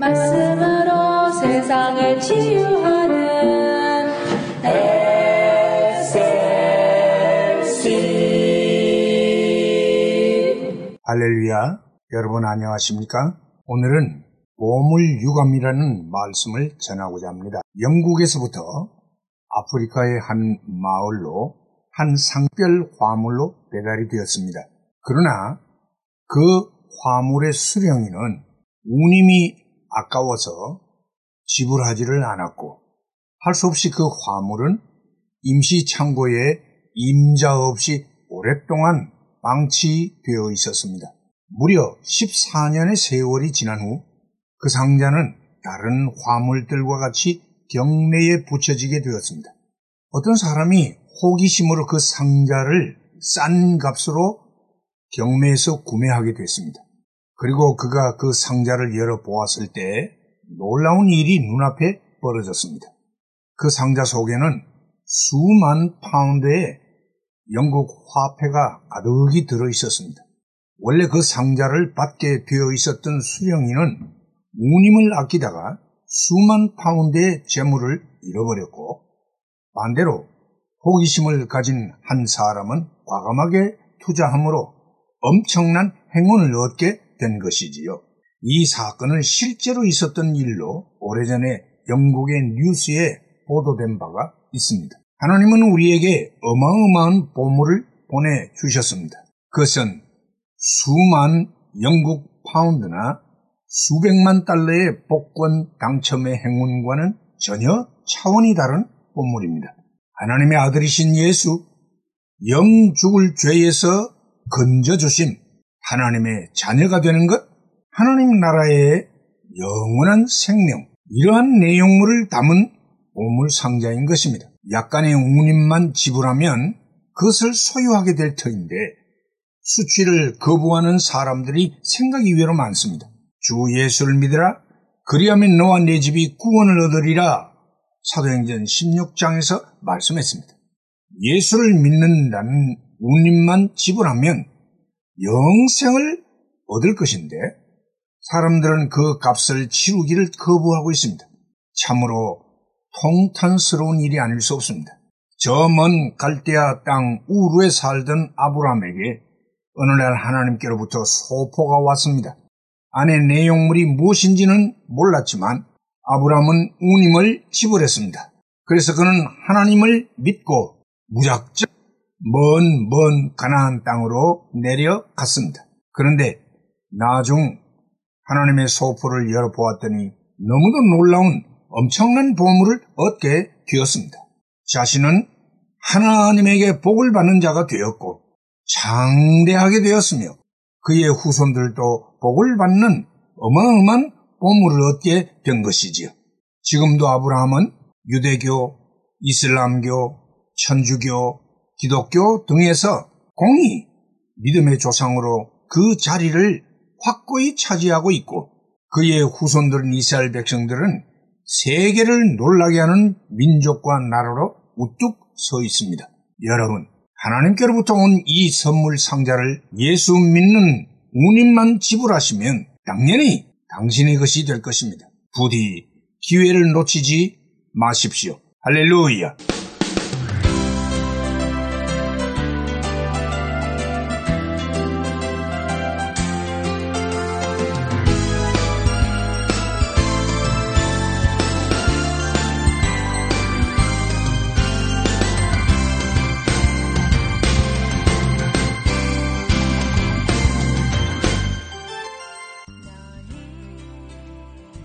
말씀으로 세상을 치유하는 SLC 할렐루야. 여러분 안녕하십니까? 오늘은 보물 유감이라는 말씀을 전하고자 합니다. 영국에서부터 아프리카의 한 마을로 한 상별 화물로 배달이 되었습니다. 그러나 그 화물의 수령인은 운임이 아까워서 지불하지를 않았고 할 수 없이 그 화물은 임시 창고에 임자 없이 오랫동안 방치되어 있었습니다. 무려 14년의 세월이 지난 후 그 상자는 다른 화물들과 같이 경매에 붙여지게 되었습니다. 어떤 사람이 호기심으로 그 상자를 싼 값으로 경매에서 구매하게 됐습니다. 그리고 그가 그 상자를 열어 보았을 때 놀라운 일이 눈앞에 벌어졌습니다. 그 상자 속에는 수만 파운드의 영국 화폐가 가득히 들어 있었습니다. 원래 그 상자를 받게 되어 있었던 수령인은 운임을 아끼다가 수만 파운드의 재물을 잃어버렸고 반대로 호기심을 가진 한 사람은 과감하게 투자함으로 엄청난 행운을 얻게 된 것이지요. 이 사건은 실제로 있었던 일로 오래전에 영국의 뉴스에 보도된 바가 있습니다. 하나님은 우리에게 어마어마한 보물을 보내주셨습니다. 그것은 수만 영국 파운드나 수백만 달러의 복권 당첨의 행운과는 전혀 차원이 다른 본물입니다. 하나님의 아들이신 예수, 영 죽을 죄에서 건져주심, 하나님의 자녀가 되는 것, 하나님 나라의 영원한 생명, 이러한 내용물을 담은 보물 상자인 것입니다. 약간의 운임만 지불하면 그것을 소유하게 될 터인데 수치를 거부하는 사람들이 생각 이외로 많습니다. 주 예수를 믿으라. 그리하면 너와 내 집이 구원을 얻으리라. 사도행전 16장에서 말씀했습니다. 예수를 믿는다는 운임만 지불하면 영생을 얻을 것인데 사람들은 그 값을 치르기를 거부하고 있습니다. 참으로 통탄스러운 일이 아닐 수 없습니다. 저 먼 갈대아 땅 우루에 살던 아브라함에게 어느 날 하나님께로부터 소포가 왔습니다. 안에 내용물이 무엇인지는 몰랐지만 아브라함은 운임을 지불했습니다. 그래서 그는 하나님을 믿고 무작정 먼, 먼 가나안 땅으로 내려갔습니다. 그런데 나중 하나님의 소포를 열어보았더니 너무도 놀라운 엄청난 보물을 얻게 되었습니다. 자신은 하나님에게 복을 받는 자가 되었고 장대하게 되었으며 그의 후손들도 복을 받는 어마어마한 보물을 얻게 된 것이지요. 지금도 아브라함은 유대교, 이슬람교, 천주교, 기독교 등에서 공히 믿음의 조상으로 그 자리를 확고히 차지하고 있고 그의 후손들은 이스라엘 백성들은 세계를 놀라게 하는 민족과 나라로 우뚝 서 있습니다. 여러분, 하나님께로부터 온 이 선물 상자를 예수 믿는 운임만 지불하시면 당연히 당신의 것이 될 것입니다. 부디 기회를 놓치지 마십시오. 할렐루야.